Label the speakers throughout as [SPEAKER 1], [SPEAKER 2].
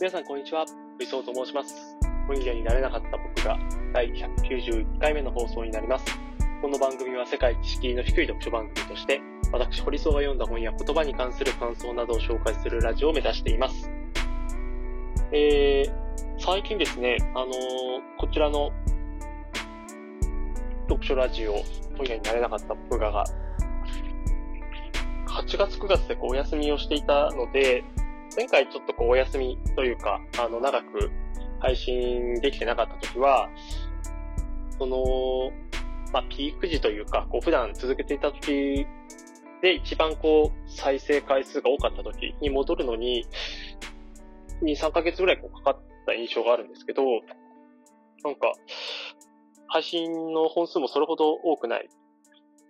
[SPEAKER 1] 皆さんこんにちは。理想と申します。本屋になれなかった僕が第191回目の放送になります。この番組は世界一敷居の低い読書番組として、私、堀荘が読んだ本や言葉に関する感想などを紹介するラジオを目指しています。えー、最近ですね、あのーこちらの読書ラジオ、本屋になれなかった僕がが、8月9月でこうお休みをしていたので、前回ちょっとこうお休みというか、あの、長く配信できてなかった時は、その、まあ、ピーク時というか、こう普段続けていた時で一番こう再生回数が多かった時に戻るのに、2、3ヶ月ぐらいこうかかった印象があるんですけど、なんか、配信の本数もそれほど多くない。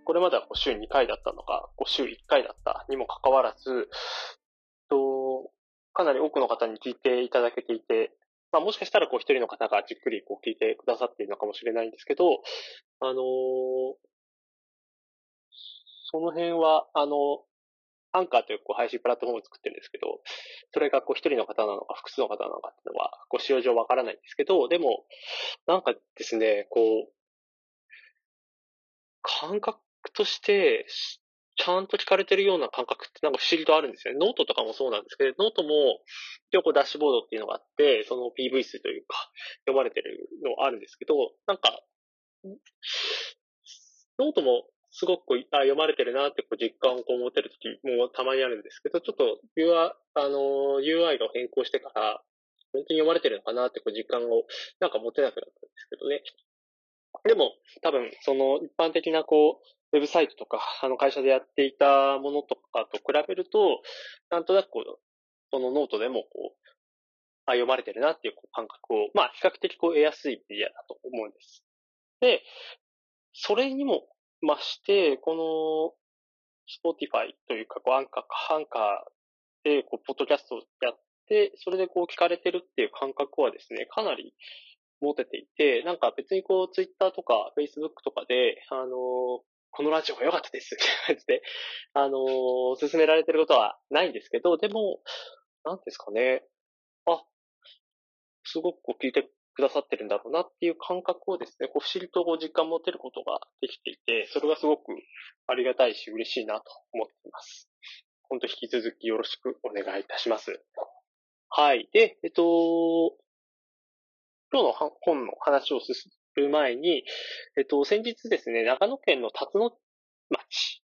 [SPEAKER 1] これまではこう週2回だったのが、こう週1回だったにもかかわらず、とかなり多くの方に聞いていただけていて、まあもしかしたらこう一人の方がじっくりこう聞いてくださっているのかもしれないんですけど、あのーその辺は、あの、アンカーというこう配信プラットフォームを作ってるんですけど、それがこう一人の方なのか複数の方なのかっていうのは、こう使用上わからないんですけど、でも、なんかですね、こう、感覚として、ちゃんと聞かれてるような感覚ってなんか不思議とあるんですよね。ノートとかもそうなんですけど、ノートも、一応こうダッシュボードっていうのがあって、その PV 数というか、読まれてるのあるんですけど、なんか、ノートもすごくあ読まれてるなってこう実感をこう持てる時もたまにあるんですけど、ちょっと UI, あの UI が変更してから、本当に読まれてるのかなってこう実感をなんか持てなくなったんですけどね。でも、多分、その一般的なこう、ウェブサイトとか、あの会社でやっていたものとかと比べると、なんとなくこう、そのノートでもこう、あ、読まれてるなっていう感覚を、まあ、比較的こう得やすいメディアだと思うんです。で、それにも増して、この、Spotify というか、こう、アンカーか、アンカーで、こう、ポッドキャストをやって、それでこう、聞かれてるっていう感覚はですね、かなり持てていて、なんか別にこう、Twitter とか Facebook とかで、あのこのラジオが良かったです って感じで、あのー進められてることはないんですけど、でも、なんですかね。あ、すごくこう聞いてくださってるんだろうなっていう感覚をですね、こう不思議とこう実感持てることができていて、それがすごくありがたいし嬉しいなと思っています。本当引き続きよろしくお願いいたします。はい。で、えっと、今日の本の話を進む前に、えっと、先日ですね、長野県の辰野町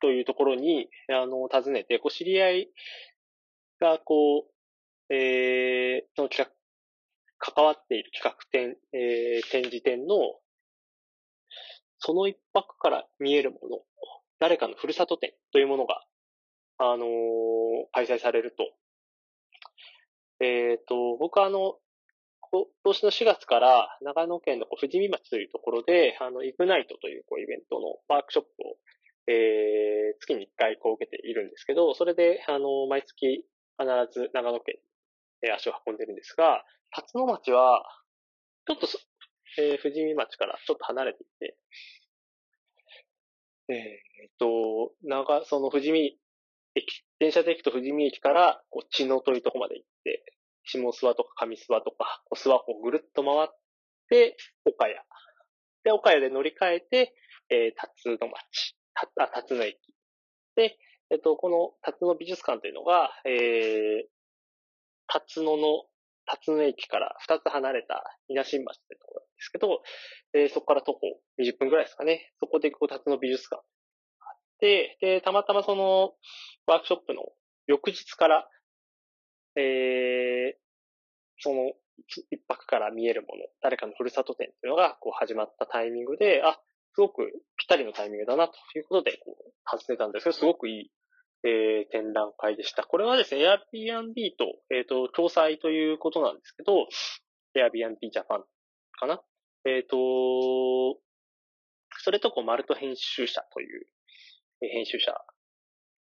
[SPEAKER 1] というところに、あの、訪ねて、こう、知り合いが、こう、えー、その企画、関わっている企画展、えー、展示展の、その一泊から見えるもの、誰かのふるさと展というものが、あのー開催されると。えっ、と、僕はあの、今年の4月から長野県の富士見町というところで、あの、イグナイトというこうイベントのワークショップを、えー、月に1回こう受けているんですけど、それで、あの、毎月必ず長野県に足を運んでるんですが、辰野町は、ちょっと、えー富士見町からちょっと離れていて、えーっと、長、その富士見駅、電車で行くと富士見駅から、こう、茅野というとこまで行って、下諏訪とか上諏訪とか、諏訪湖をぐるっと回って、岡谷。で、岡谷で乗り換えて、えー、辰野町、たあ、辰野駅。で、えっと、この辰野美術館というのが、えー、辰野の、辰野駅から2つ離れた稲新町というところなんですけど、えーそこから徒歩20分ぐらいですかね。そこでこう辰野美術館があって、で、たまたまそのワークショップの翌日から、えー、その一泊から見えるもの、誰かのふるさと展というのがこう始まったタイミングで、あ、すごくぴったりのタイミングだなということで、こう、訪ねたんですけど、すごくいい、えー展覧会でした。これはですね、Airbnb と、えっ、と、共催ということなんですけど、Airbnb Japan かな？えっ、と、それとこう、マルト編集者という、え編集者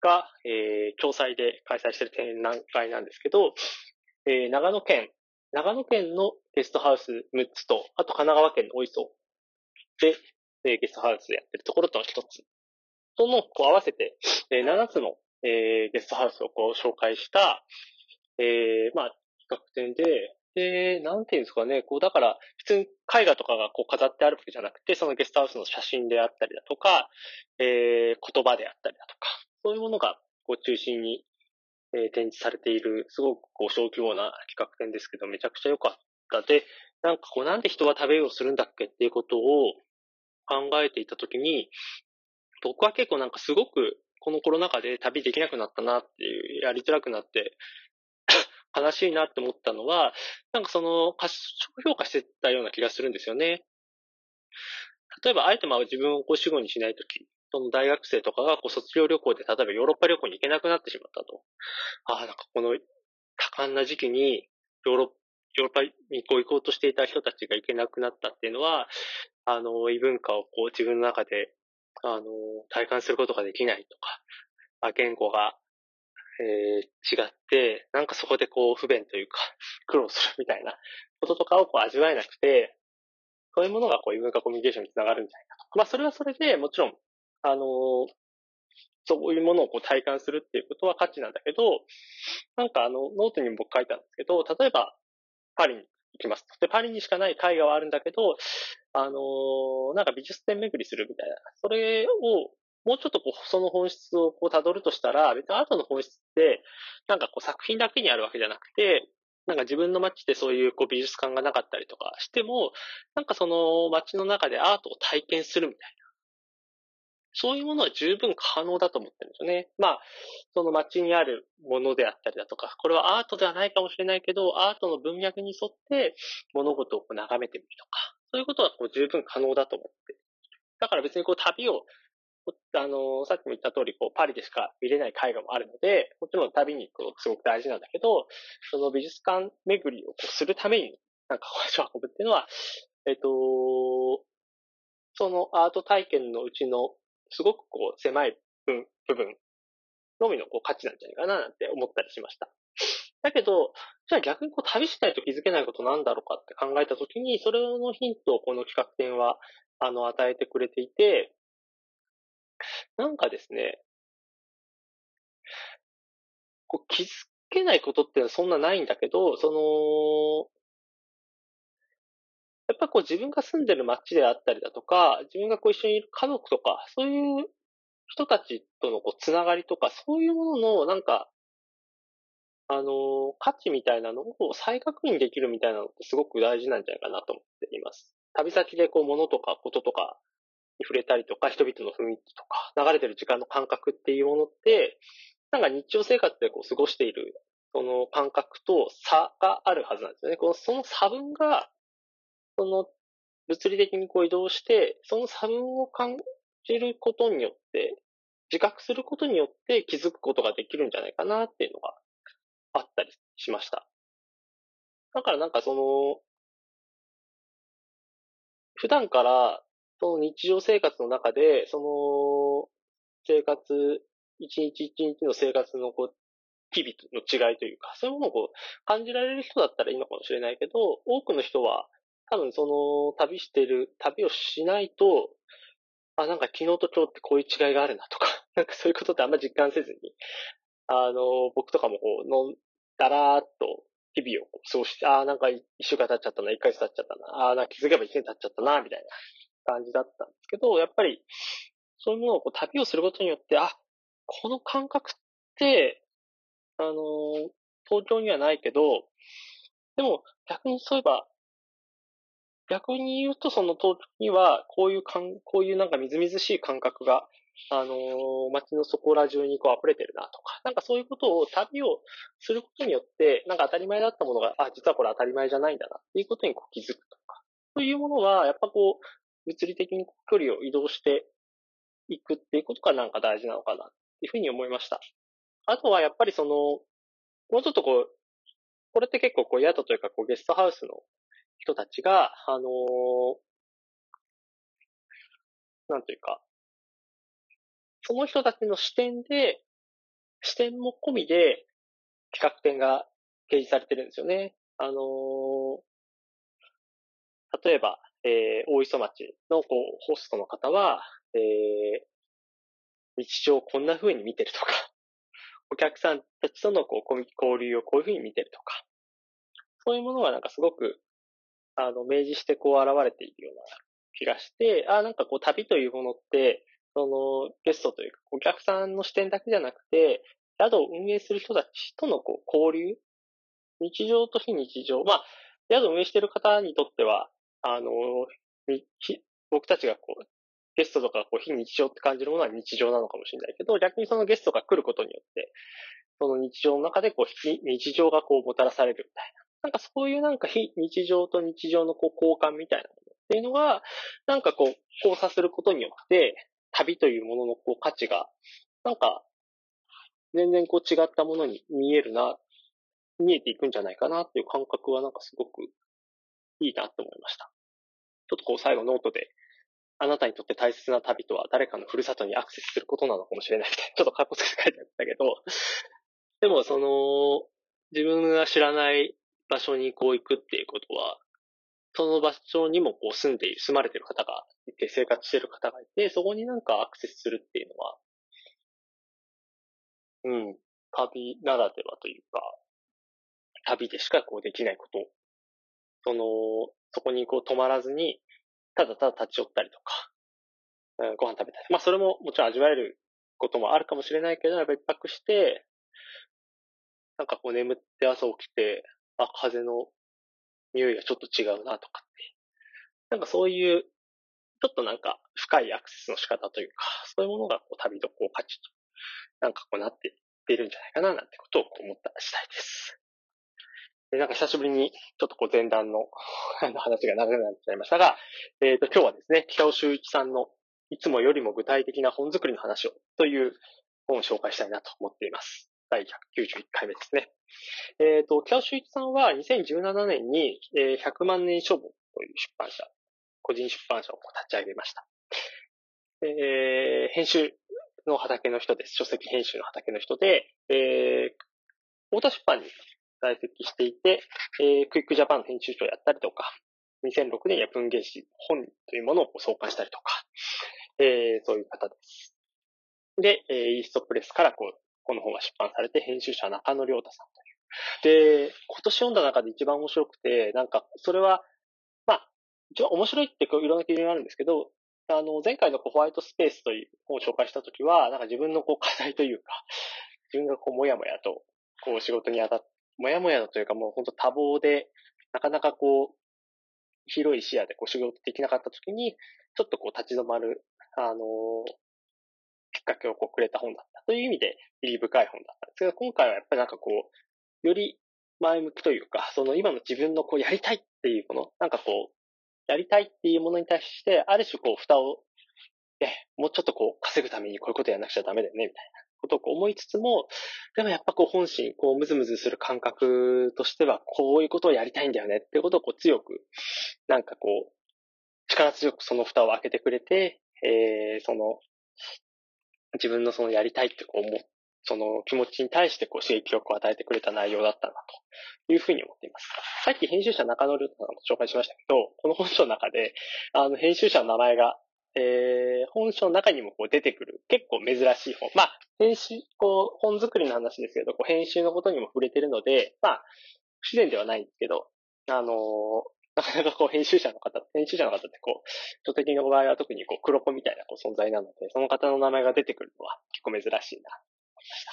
[SPEAKER 1] が、えー共催で開催している展覧会なんですけど、えー長野県、長野県のゲストハウス6つと、あと神奈川県の大磯で、えーゲストハウスやってるところとの一つとの、こう合わせて、えー7つの、えーゲストハウスをこう紹介した、えー、まあ、企画展で、で、なんていうんですかね、こう、だから、普通に絵画とかがこう飾ってあるわけじゃなくて、そのゲストハウスの写真であったりだとか、えー、言葉であったりだとか、そういうものが、こう、中心に、えー、展示されている、すごくこう、小規模な企画展ですけど、めちゃくちゃ良かったで、なんかこう、なんで人は食べようするんだっけっていうことを考えていたときに、僕は結構なんかすごく、このコロナ禍で旅できなくなったなっていう、やりづらくなって、悲しいなって思ったのは、なんかその、過小評価してたような気がするんですよね。例えば、あえてまあ自分をこう主語にしないとき、その大学生とかがこう卒業旅行で、例えばヨーロッパ旅行に行けなくなってしまったと。ああ、なんかこの多感な時期にヨーロッヨーロッパにこう行こうとしていた人たちが行けなくなったっていうのは、あの、異文化をこう自分の中で、あの、体感することができないとか、あ言語がえー、違って、なんかそこでこう不便というか、苦労するみたいなこととかをこう味わえなくて、そういうものがこう異文化コミュニケーションにつながるんじゃないかと。まあそれはそれでもちろん、あの、そういうものをこう体感するっていうことは価値なんだけど、なんかあの、ノートにも僕書いたんですけど、例えば、パリに行きます。で、パリにしかない絵画はあるんだけど、あの、なんか美術展巡りするみたいな。それをもうちょっとこう、その本質をこう辿るとしたら、別にアートの本質って、なんかこう作品だけにあるわけじゃなくて、なんか自分の街でそういうこう美術館がなかったりとかしても、なんかその街の中でアートを体験するみたいな。そういうものは十分可能だと思ってるんですよね。まあ、その街にあるものであったりだとか、これはアートではないかもしれないけど、アートの文脈に沿って物事をこう眺めてみるとか、そういうことはこう十分可能だと思ってだから別にこう旅をあの、さっきも言った通り、こう、パリでしか見れない絵画もあるので、もちろん旅に行くとすごく大事なんだけど、その美術館巡りをこうするために、なんか足を運ぶっていうのは、えっ、と、そのアート体験のうちの、すごくこう、狭い部分のみのこう価値なんじゃないかななんて思ったりしました。だけど、じゃあ逆にこう旅しないと気づけないことなんだろうかって考えたときに、それのヒントをこの企画展は、あの、与えてくれていて、なんかですね、こう気づけないことってそんなないんだけど、その、やっぱこう自分が住んでる街であったりだとか、自分がこう一緒にいる家族とか、そういう人たちとのこうつながりとか、そういうもののなんか、あの、価値みたいなのを再確認できるみたいなのってすごく大事なんじゃないかなと思っています。旅先でこう物とかこととかに触れたりとか、人々の雰囲気とか、流れてる時間の感覚っていうものって、なんか日常生活でこう過ごしている、その感覚と差があるはずなんですよね。このその差分が、その物理的にこう移動して、その差分を感じることによって、自覚することによって気づくことができるんじゃないかなっていうのがあったりしました。だからなんかその、普段からその日常生活の中で、その、生活、一日一日の生活のこう、日々の違いというか、そういうものをこう感じられる人だったらいいのかもしれないけど、多くの人は、多分その旅してる、旅をしないと、あ、なんか昨日と今日ってこういう違いがあるなとか、なんかそういうことってあんま実感せずに、あの、僕とかもこう、のだらーっと日々をこう過ごして、あ、なんか一週間経っちゃったな、一ヶ月経っちゃったな、ああ、なんか気づけば一年経っちゃったな、みたいな感じだったんですけど、やっぱり、そういうものをこう旅をすることによって、あ、この感覚って、あの、東京にはないけど、でも逆にそういえば、逆に言うとその東京には、こういうかん、こういうなんかみずみずしい感覚が、あの街のそこら中にこう溢れてるなとか、なんかそういうことを旅をすることによって、なんか当たり前だったものが、あ、実はこれ当たり前じゃないんだなっていうことにこう気づくとか、そういうものは、やっぱこう、物理的に距離を移動していくっていうことがなんか大事なのかなっていうふうに思いました。あとはやっぱりその、もうちょっとこう、これって結構こう宿というかこうゲストハウスの人たちが、あのー、なんというか、その人たちの視点で、視点も込みで企画展が掲示されてるんですよね。あのー、例えば、えー、大磯町のこうホストの方は、えー、日常をこんな風に見てるとか、お客さんたちとのこう交流をこういうふうに見てるとか、そういうものがなんかすごく、あの、明示してこう現れているような気がして、ああなんかこう旅というものって、そのゲストというか、お客さんの視点だけじゃなくて、宿を運営する人たちとのこう交流、日常と非日常、まあ、宿を運営している方にとっては、あの、僕たちがこう、ゲストとかこう非日常って感じるものは日常なのかもしれないけど、逆にそのゲストが来ることによって、その日常の中でこう、日常がこうもたらされるみたいな。なんかそういうなんか非日常と日常のこう交換みたいなものっていうのが、なんかこう、交差することによって、旅というもののこう価値が、なんか、全然こう違ったものに見えるな、見えていくんじゃないかなっていう感覚はなんかすごくいいなと思いました。ちょっとこう最後ノートで、あなたにとって大切な旅とは誰かのふるさとにアクセスすることなのかもしれないみたいな、ちょっとカッコつけて書いてあったけど、でもその、自分が知らない場所にこう行くっていうことは、その場所にもこう住んでいる、住まれてる方がいて、生活してる方がいて、そこになんかアクセスするっていうのは、うん、旅ならではというか、旅でしかこうできないこと。その、そこにこう止まらずに、ただただ立ち寄ったりとか、うん、ご飯食べたり。まあそれももちろん味わえることもあるかもしれないけど、やっぱ一泊して、なんかこう眠って朝起きて、あ、風の匂いがちょっと違うなとかって。なんかそういう、ちょっとなんか深いアクセスの仕方というか、そういうものがこう旅とこう価値と、なんかこうなっているんじゃないかななんてことを思った次第です。で、なんか久しぶりにちょっとこう前段の 話が長くなっちゃいましたが、えっ、ー、と今日はですね、北尾修一さんのいつもよりも具体的な本作りの話をという本を紹介したいなと思っています。第191回目ですね。えっ、ー、と、北尾修一さんは2017年に、えー、100万年書房という出版社、個人出版社を立ち上げました。えー、編集の畑の人です。書籍編集の畑の人で、えー、太田出版に在籍していて、えー、クイックジャパンの編集長をやったりとか、2006年には文芸誌本というものを創刊したりとか、えー、そういう方です。で、えー、イーストプレスからこう、この本が出版されて、編集者中野良太さんという。で、今年読んだ中で一番面白くて、なんか、それは、まあ、一応面白いっていろんな基準があるんですけど、あの、前回のホワイトスペースという本を紹介したときは、なんか自分のこう課題というか、自分がこうもやもやと、こう仕事に当たって、もやもやというかもう本当多忙で、なかなかこう、広い視野でこう仕事できなかったときに、ちょっとこう立ち止まる、あのっかけをこうくれた本だったという意味で、意義深い本だったんですけど、今回はやっぱりなんかこう、より前向きというか、その今の自分のこうやりたいっていうもの、なんかこう、やりたいっていうものに対して、ある種こう、蓋を、え、もうちょっとこう、稼ぐためにこういうことやらなくちゃダメだよね、みたいなことをこう思いつつも、でもやっぱこう、本心、こう、ムズムズする感覚としては、こういうことをやりたいんだよねっていうことをこう、強く、なんかこう、力強くその蓋を開けてくれて、えー、その、自分のそのやりたいってこうその気持ちに対してこう刺激を与えてくれた内容だったなというふうに思っています。さっき編集者中野亮太さんも紹介しましたけど、この本書の中で、あの、編集者の名前が、えー、本書の中にもこう出てくる結構珍しい本。まあ、編集、こう、本作りの話ですけど、こう編集のことにも触れてるので、まあ、不自然ではないんですけど、あのー、なかなかこう編集者の方、編集者の方ってこう、書籍の場合は特にこう黒子みたいなこう存在なので、その方の名前が出てくるのは結構珍しいな思いました。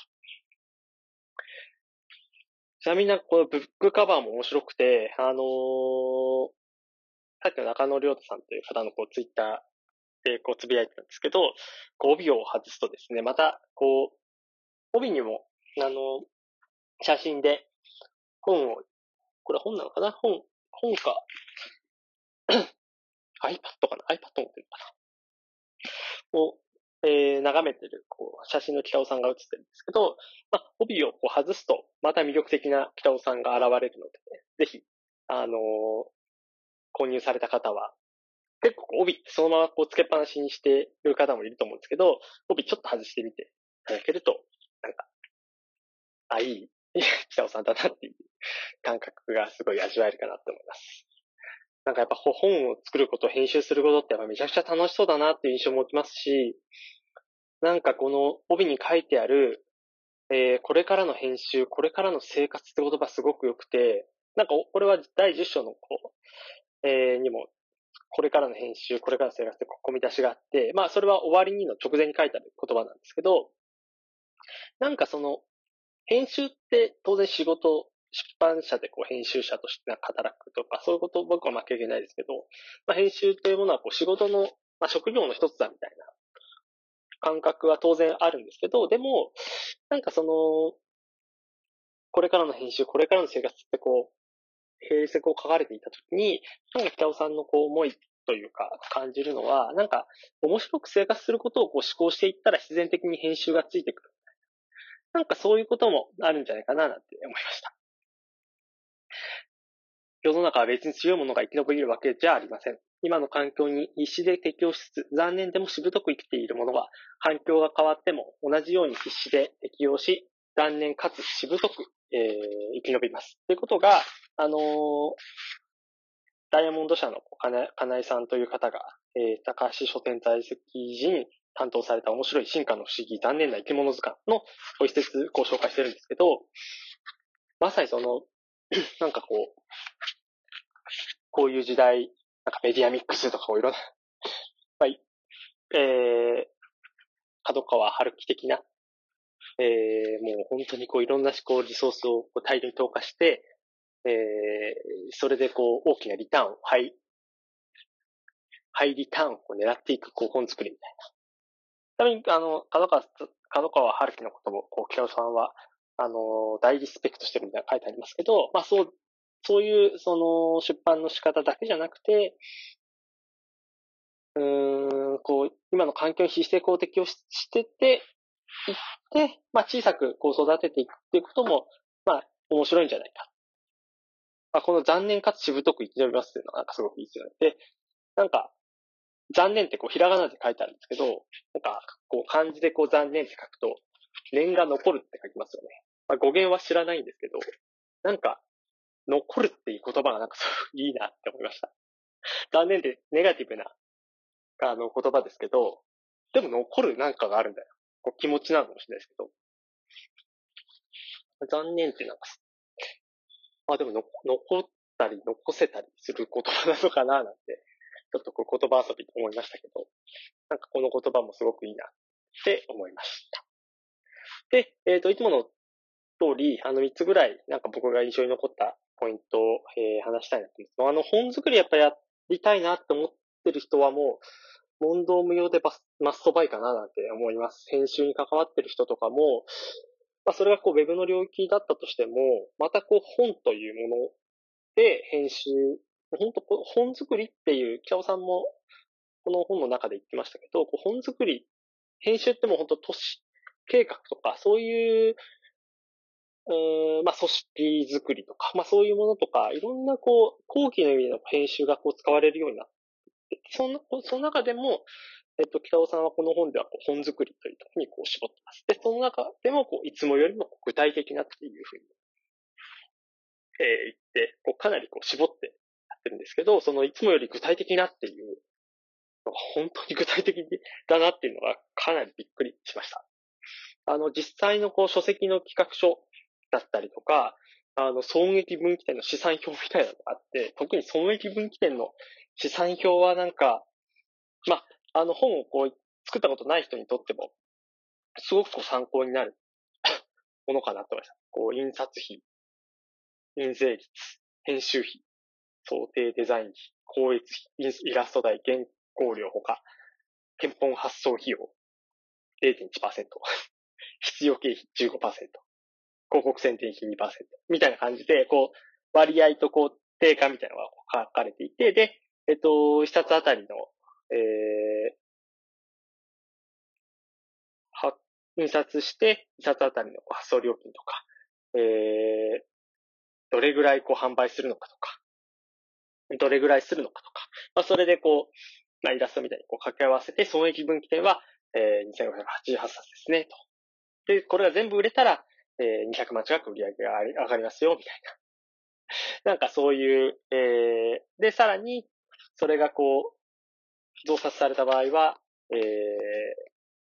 [SPEAKER 1] ちなみになんかこのブックカバーも面白くて、あのー、さっきの中野良太さんという方のこうツイッターでこうつぶやいてたんですけど、こう帯を外すとですね、またこう、帯にも、あの、写真で本を、これ本なのかな？本、本か iPad かな ?iPad 持ってるかな？をえー、眺めてる、こう、写真の北尾さんが写ってるんですけど、まあ、帯をこう外すと、また魅力的な北尾さんが現れるので、ね、ぜひ、あのー、購入された方は、結構帯ってそのままこうつけっぱなしにしている方もいると思うんですけど、帯ちょっと外してみていただけると、なんか、あ、いい、北尾さんだなっていう感覚がすごい味わえるかなと思います。なんかやっぱ本を作ること、編集することってやっぱめちゃくちゃ楽しそうだなっていう印象を持ちますし、なんかこの帯に書いてある、えー、これからの編集、これからの生活って言葉すごく良くて、なんか、これは第10章のこう、えー、にも、これからの編集、これからの生活ってこみ出しがあって、まあ、それは終わりにの直前に書いてある言葉なんですけど、なんかその、編集って当然仕事、出版社でこう編集者として働くとか、そういうこと僕はまあ経験ないですけど、まあ、編集というものはこう仕事の、まあ、職業の一つだみたいな感覚は当然あるんですけど、でも、なんかその、これからの編集、これからの生活ってこう、閉塞を書かれていたときに、なんか北尾さんのこう思いというか感じるのは、なんか面白く生活することをこう思考していったら自然的に編集がついてくる。なんかそういうこともあるんじゃないかななんて思いました。世の中は別に強いものが生き残れるわけじゃありません。今の環境に必死で適応しつつ、残念でもしぶとく生きている者は、環境が変わっても同じように必死で適応し、残念かつしぶとく、えー、生き延びます。ということが、あのー、ダイヤモンド社の金井さんという方が、えー、高橋書店在籍時に担当された面白い進化の不思議、残念な生き物図鑑の一節ご紹介してるんですけど、まさにその、なんかこう、こういう時代、なんかメディアミックスとかいろんな、まあ、えー、角川春樹的な、えー、もう本当にこういろんな思考、リソースを大量に投下して、えー、それでこう大きなリターンを、ハイ、ハイリターンを狙っていくこう本作りみたいな。ちなみに、あの、角川、角川春樹のことも、こう、北尾さんは、あの、大リスペクトしてるみたいな書いてありますけど、まあそう、そういう、その、出版の仕方だけじゃなくて、うん、こう、今の環境に非成功適応してて、いって、まあ小さくこう育てていくっていうことも、まあ面白いんじゃないか。まあこの残念かつしぶとく生き延びますっていうのはなんかすごくいいですよね。で、なんか、残念ってこうひらがなで書いてあるんですけど、なんかこう漢字でこう残念って書くと、念が残るって書きますよね。まあ語源は知らないんですけど、なんか残るっていう言葉がなんかすごいいなって思いました。残念でネガティブな、あの、言葉ですけど、でも残るなんかがあるんだよ。こう気持ちなのかもしれないですけど。残念ってなんか、まあ、でも残ったり残せたりする言葉なのかななんて、ちょっとこう言葉遊びと思いましたけど、なんかこの言葉もすごくいいなって思いました。で、えっ、ー、と、いつもの通り、あの3つぐらい、なんか僕が印象に残ったポイントを、えー、話したいなと思います。あの、本作りやっぱやりたいなって思ってる人はもう、問答無用でバスマストバイかななんて思います。編集に関わってる人とかも、まあ、それがこう、ウェブの領域だったとしても、またこう、本というもので編集、本当本作りっていう、北尾さんもこの本の中で言ってましたけど、こう本作り、編集ってもう本当都市計画とか、そういううん、まあ、組織づくりとか、まあ、そういうものとか、いろんなこう、後期の意味での編集がこう使われるようになって、その、その中でも、えっと、北尾さんはこの本ではこう本作りというところにこう絞ってます。で、その中でもこう、いつもよりも具体的なっていうふうに、えー、言って、こう、かなりこう、絞ってってるんですけど、そのいつもより具体的なっていうのが本当に具体的だなっていうのがかなりびっくりしました。あの、実際のこう、書籍の企画書だったりとか、あの、損益分岐点の資産表みたいなのがあって、特に損益分岐点の資産表はなんか、まあ、の本をこう作ったことない人にとっても、すごくこう参考になる ものかなと思いました。こう、印刷費、印税率、編集費、想定デザイン費、校閲費、イラスト代、原稿料ほか、憲本発送費用0.1%、必要経費15%、広告宣伝費2%みたいな感じで、こう、割合とこう、定価みたいなのが書かれていて、で、えっと、一冊あたりの、えー、は、印刷して、一冊あたりの発送料金とか、えー、どれぐらいこう販売するのかとか、どれぐらいするのかとか、まあ、それでこう、まあ、イラストみたいにこう掛け合わせて、損益分岐点は、えー、2588冊ですね、と。で、これが全部売れたら、えー、200万近く売り上げが上がりますよ、みたいな。なんかそういう、えー、で、さらに、それがこう、増刷された場合は、えー、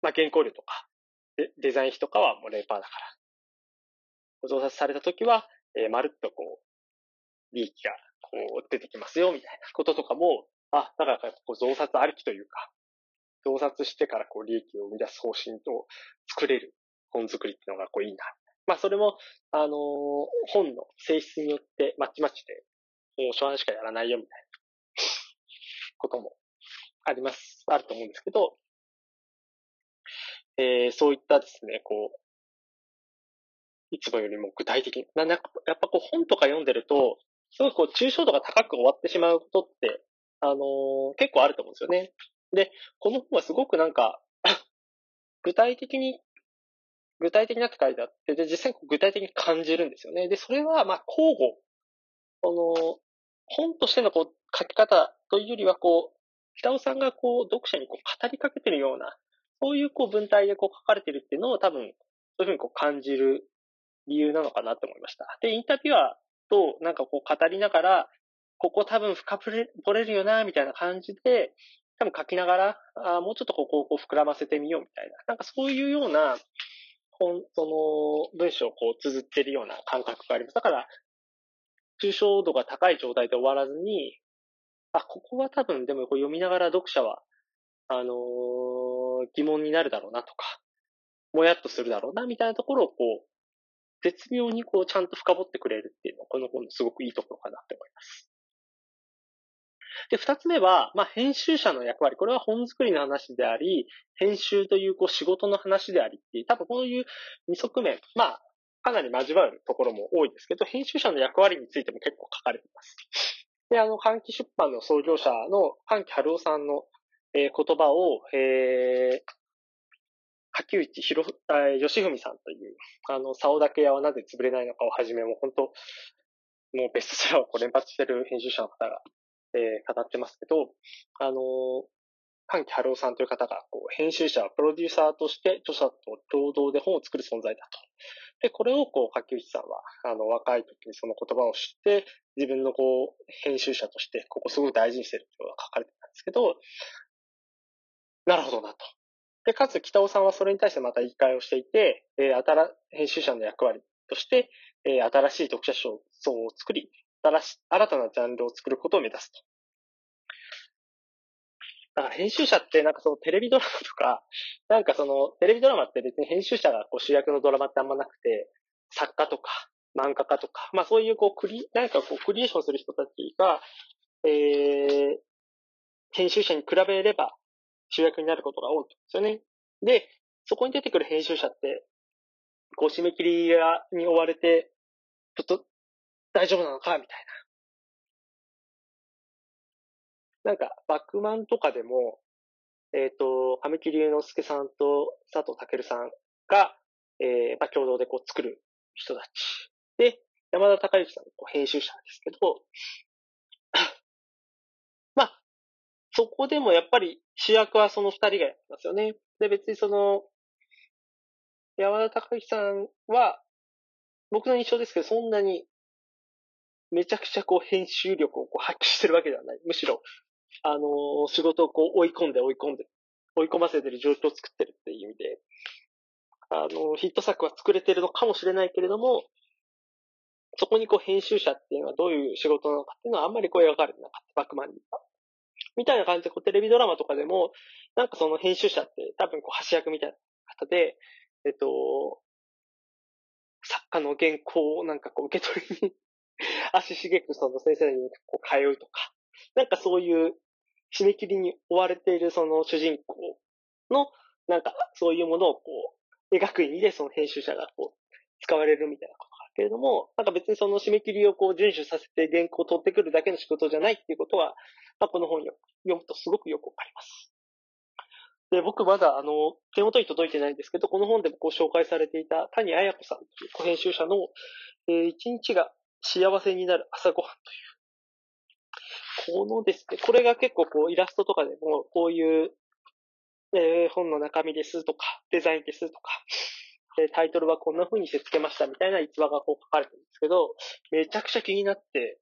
[SPEAKER 1] まあ、原稿料とか、デザイン費とかはもう0%だから、増刷されたときは、えー、まるっとこう、利益がこう出てきますよ、みたいなこととかも、あ、だからこう増刷ありきというか、増刷してからこう利益を生み出す方針を作れる本作りっていうのがこういいな。まあそれも、あのー、本の性質によってまちまちで、もう初版しかやらないよみたいなこともあります、あると思うんですけど、えー、そういったですね、こう、いつもよりも具体的に。なんやっぱこう本とか読んでると、すごいこう抽象度が高く終わってしまうことって、あの、結構あると思うんですよね。で、この本はすごくなんか 具体的に、具体的なって書いてあって、で、実際に具体的に感じるんですよね。で、それは、まあ、交互。この、本としてのこう、書き方というよりは、こう、北尾さんがこう、読者にこう、語りかけてるような、そういうこう、文体でこう、書かれてるっていうのを多分、そういうふうにこう、感じる理由なのかなと思いました。で、インタビュアーとなんかこう語りながら、ここ多分深掘れるよな、みたいな感じで、多分書きながら、あもうちょっとここをこう膨らませてみようみたいな。なんかそういうような、その文章をこう綴ってるような感覚があります。だから、抽象度が高い状態で終わらずに、あ、ここは多分でもこう読みながら読者は、あのー、疑問になるだろうなとか、もやっとするだろうな、みたいなところをこう、絶妙にこうちゃんと深掘ってくれるっていうのは、この本のすごくいいところかなって思います。で、二つ目は、まあ、編集者の役割。これは本作りの話であり、編集というこう仕事の話でありっていう、多分こういう二側面、まあ、かなり交わるところも多いですけど、編集者の役割についても結構書かれています。で、あの、換気出版の創業者の換気春夫さんの、えー、言葉を、えー、柿内博、吉文さんという、あの、竿だけ屋はなぜ潰れないのかをはじめ、もう本当、もうベストセラーをこう連発してる編集者の方が、えー、語ってますけど、あの、関木春夫さんという方が、こう、編集者、プロデューサーとして、著者と共同で本を作る存在だと。で、これを、こう、柿内さんは、あの、若い時にその言葉を知って、自分の、こう、編集者として、ここすごく大事にしてるというのが書かれてたんですけど、なるほどなと。で、かつ北尾さんはそれに対してまた言い換えをしていて、えー、新、編集者の役割として、えー、新しい読者層を作り、新し、新たなジャンルを作ることを目指すと。だから編集者ってなんかそのテレビドラマとか、なんかそのテレビドラマって別に編集者がこう主役のドラマってあんまなくて、作家とか漫画家とか、まあそういうこうクリ、なんかこうクリエーションする人たちが、えー、編集者に比べれば主役になることが多いんですよね。で、そこに出てくる編集者って、こう締め切りに追われて、ちょっと大丈夫なのかみたいな。なんか、バックマンとかでも、えっ、ー、と、神木隆之介さんと佐藤健さんが、えー、まあ、共同でこう作る人たち。で、山田孝之さん、こう編集者ですけど、まあそこでもやっぱり主役はその二人がやってますよね。で、別にその、山田孝之さんは、僕の印象ですけど、そんなに、めちゃくちゃこう編集力をこう発揮してるわけではない。むしろ、あのー、仕事をこう追い込んで追い込んで、追い込ませてる状況を作ってるっていう意味で、あのー、ヒット作は作れてるのかもしれないけれども、そこにこう編集者っていうのはどういう仕事なのかっていうのはあんまりこう描かれてなかった。バックマンには。みたいな感じで、こう、テレビドラマとかでも、なんかその編集者って多分こう、橋役みたいな方で、えっと、作家の原稿をなんかこう、受け取りに 足しげくその先生にこう、通うとか、なんかそういう締め切りに追われているその主人公の、なんかそういうものをこう、描く意味でその編集者がこう、使われるみたいなけれども、なんか別にその締め切りをこう遵守させて原稿を取ってくるだけの仕事じゃないっていうことは、まあ、この本を読むとすごくよくわかります。で、僕まだあの、手元に届いてないんですけど、この本でもご紹介されていた谷彩子さんという小編集者の、えー、一日が幸せになる朝ごはんという。このですね、これが結構こうイラストとかでもこういう、えー、本の中身ですとか、デザインですとか、えー、タイトルはこんな風にして付けましたみたいな逸話がこう書かれてるんですけど、めちゃくちゃ気になって、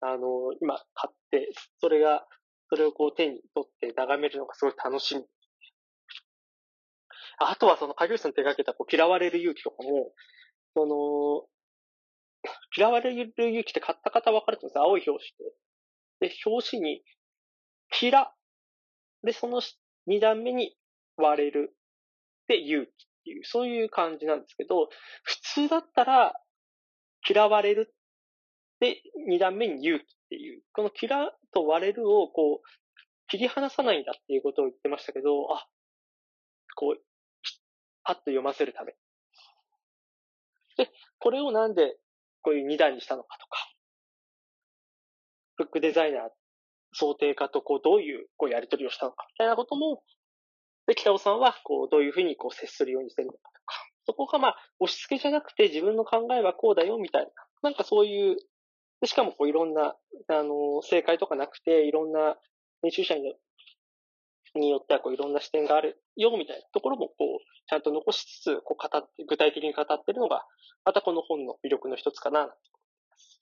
[SPEAKER 1] あの、今買って、それが、それをこう手に取って眺めるのがすごい楽しみ。あとはその、影吉さん手掛けたこう嫌われる勇気とかも、その、嫌われる勇気って買った方分かると思うんですよ青い表紙で。で、表紙に、嫌。で、その2段目に割れる。で、勇気っていう、そういう感じなんですけど、普通だったら、嫌われる。で、2段目に勇気っていう、この嫌と割れるをこう、切り離さないんだっていうことを言ってましたけど、あ、こう、パッと読ませるため。で、これをなんでこういう2段にしたのかとか、ブックデザイナー、想定家とこうどういうこうやり取りをしたのかみたいなことも、で、北尾さんはこうどういうふうにこう接するようにしてるのかとか、そこがまあ押し付けじゃなくて自分の考えはこうだよみたいな、なんかそういう、でしかもこういろんな、あの、正解とかなくて、いろんな編集者によってはこういろんな視点があるよみたいなところもこうちゃんと残しつつこう語って具体的に語ってるのがまたこの本の魅力の一つかなと思います。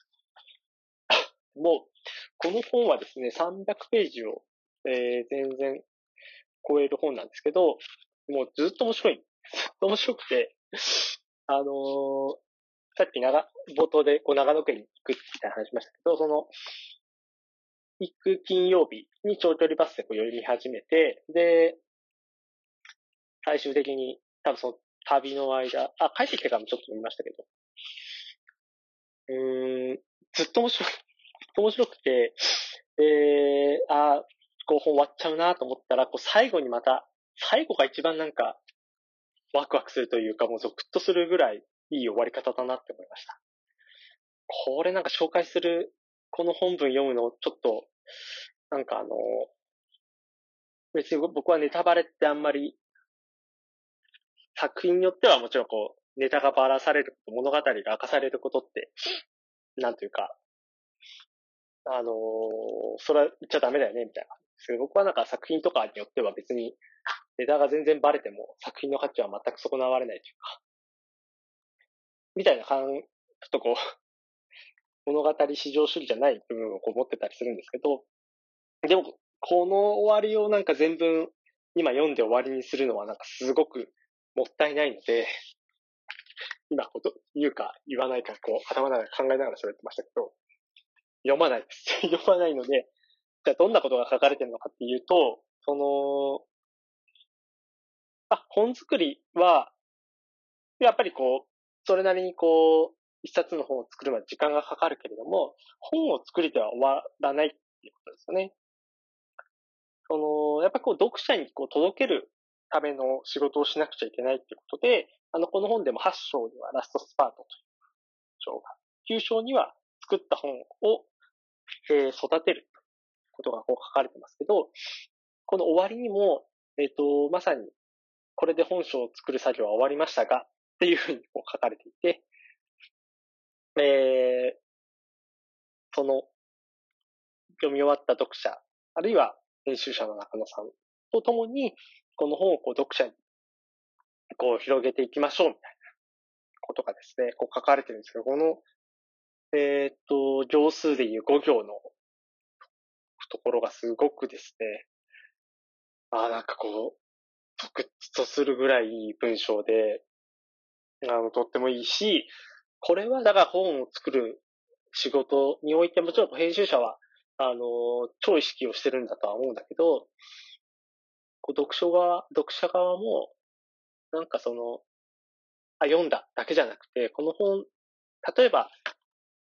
[SPEAKER 1] もうこの本はですね300ページを、えー、全然超える本なんですけどもうずっと面白い。ずっと面白くてあのー、さっき長冒頭でこう長野県に行くみたいな話しましたけどその行く金曜日に長距離バスでこう寄り始めて、で、最終的に多分その旅の間、あ、帰ってきてからもちょっと見ましたけど、うん、ずっと面白い、ずっと面白くて、えー、あ、後本終わっちゃうなと思ったら、こう最後にまた、最後が一番なんか、ワクワクするというか、もうゾクッとするぐらいいい終わり方だなって思いました。これなんか紹介するこの本文読むの、ちょっと、なんかあの、別に僕はネタバレってあんまり、作品によってはもちろんこう、ネタがばらされること、物語が明かされることって、なんというか、あのそれは言っちゃダメだよね、みたいな。ですけど、僕はなんか作品とかによっては別に、ネタが全然バレても作品の価値は全く損なわれないというか、みたいな感、ちょっとこう、物語至上主義じゃない部分をこう持ってたりするんですけど、でも、この終わりをなんか全文今読んで終わりにするのはなんかすごくもったいないので、今こと言うか言わないかこう頭の中で考えながら喋ってましたけど、読まないです。読まないので、じゃあどんなことが書かれてるのかっていうと、その、あ、本作りは、やっぱりこう、それなりにこう、一冊の本を作るまで時間がかかるけれども、本を作りでは終わらないっていうことですよね。その、やっぱりこう読者にこう届けるための仕事をしなくちゃいけないっていうことで、あの、この本でも8章にはラストスパートという章が、9章には作った本を、えー、育てることがこう書かれてますけど、この終わりにも、えっ、ー、と、まさに、これで本書を作る作業は終わりましたが、っていうふうにこう書かれていて、えー、その、読み終わった読者、あるいは編集者の中野さんと共に、この本をこう読者にこう広げていきましょうみたいなことがですね、こう書かれてるんですけど、この、えー、っと、行数でいう5行のところがすごくですね、ああ、なんかこう、特筆とするぐらいいい文章で、あの、とってもいいし、これはだから本を作る仕事においてもちろん編集者は、あの、超意識をしてるんだとは思うんだけど、こう読書側、読者側も、なんかその、あ、読んだだけじゃなくて、この本、例えば、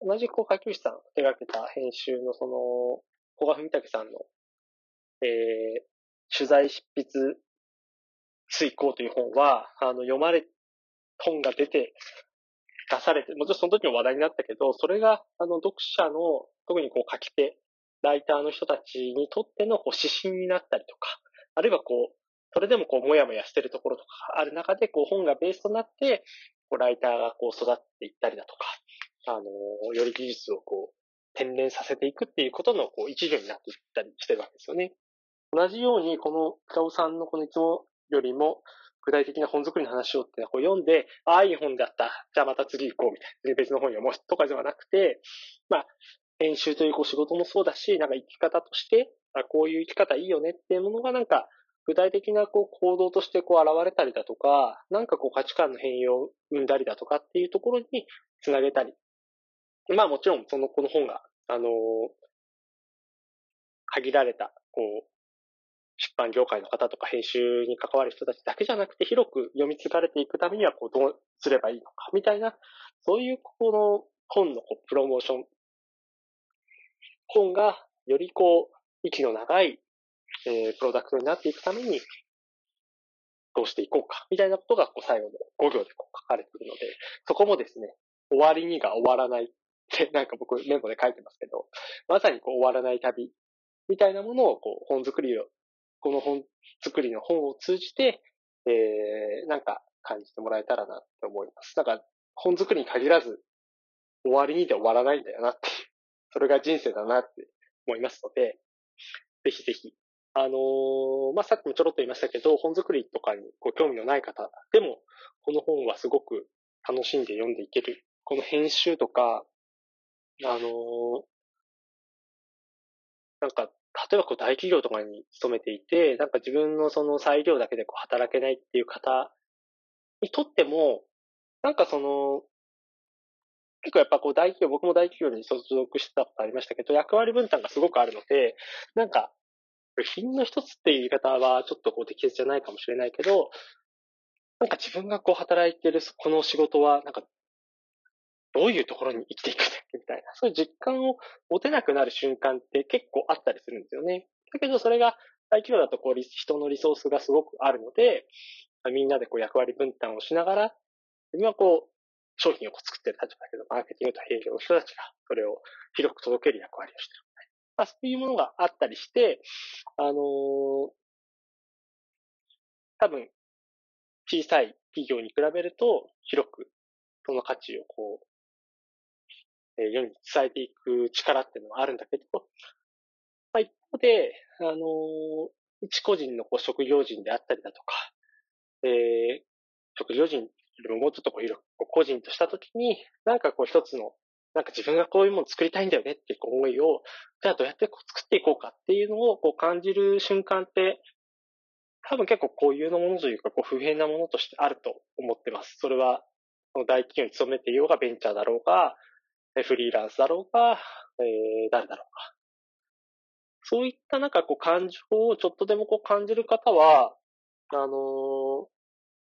[SPEAKER 1] 同じこう、下級士さん手掛けた編集のその、小川文武さんの、えー、取材執筆遂行という本は、あの、読まれ、本が出て、出されて、もちろんその時も話題になったけど、それが、あの、読者の、特にこう書き手、ライターの人たちにとってのこう指針になったりとか、あるいはこう、それでもこう、もやもやしてるところとかある中で、こう、本がベースとなって、こう、ライターがこう、育っていったりだとか、あの、より技術をこう、洗練させていくっていうことの、こう、一助になっていったりしてるわけですよね。同じように、この、北尾さんのこのいつもよりも、具体的な本作りの話をってこう読んで、ああ、いい本だった。じゃあまた次行こうみたいな。別の本読もうとかではなくて、まあ、編集というこう仕事もそうだし、なんか生き方として、あこういう生き方いいよねっていうものがなんか、具体的なこう行動としてこう現れたりだとか、なんかこう価値観の変容を生んだりだとかっていうところにつなげたりまあもちろん、その、この本が、あのー、限られた、こう、出版業界の方とか編集に関わる人たちだけじゃなくて広く読み継がれていくためにはこうどうすればいいのかみたいな、そういうこの本のこうプロモーション、本がよりこう息の長い、えー、プロダクトになっていくためにどうしていこうかみたいなことがこう最後の5行でこう書かれているので、そこもですね、終わりにが終わらないってなんか僕メモで書いてますけど、まさにこう終わらない旅みたいなものをこう本作りをこの本作りの本を通じて、えー、なんか感じてもらえたらなって思います。だから、本作りに限らず、終わりにで終わらないんだよなっていう、それが人生だなって思いますので、ぜひぜひ、あのー、まあ、さっきもちょろっと言いましたけど、本作りとかにご興味のない方でも、この本はすごく楽しんで読んでいける。この編集とか、あの、なんか例えばこう大企業とかに勤めていて、なんか自分のその裁量だけでこう働けないっていう方にとっても、なんかその、結構やっぱこう大企業、僕も大企業に所属してたことありましたけど、役割分担がすごくあるので、なんか、品の一つっていう言い方はちょっとこう適切じゃないかもしれないけど、なんか自分がこう働いてるこの仕事は、なんかどういうところに生きていくんだっけ？みたいな、そういう実感を持てなくなる瞬間って結構あったりするんですよね。だけどそれが大企業だとこう人のリソースがすごくあるので、みんなでこう役割分担をしながら、自分はこう商品を作ってる立場だけど、マーケティングと営業の人たちがそれを広く届ける役割をしてる。まあ、そういうものがあったりして、あのー、多分、小さい企業に比べると広くその価値をこうえ世に伝えていく力っていうのはあるんだけど、まあ、一方で、あの、一個人のこう職業人であったりだとか、えー、職業人よりももうちょっとこう広く個人としたときに、なんかこう一つの、なんか自分がこういうものを作りたいんだよねっていう思いを、じゃあどうやってこう作っていこうかっていうのをこう感じる瞬間って、多分結構固有のものというか、こう普遍なものとしてあると思ってます。それは、大企業に勤めていようが、ベンチャーだろうが、フリーランスだろうが、えー、誰だろうか？そういったなんかこう感情をちょっとでもこう感じる方は、あのー、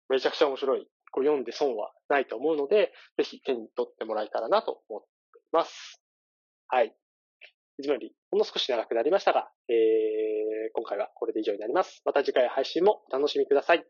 [SPEAKER 1] めちゃくちゃ面白い。こう読んで損はないと思うので、ぜひ手に取ってもらえたらなと思っています。はい。いつもよりほんの少し長くなりましたが、えー、今回はこれで以上になります。また次回配信もお楽しみください。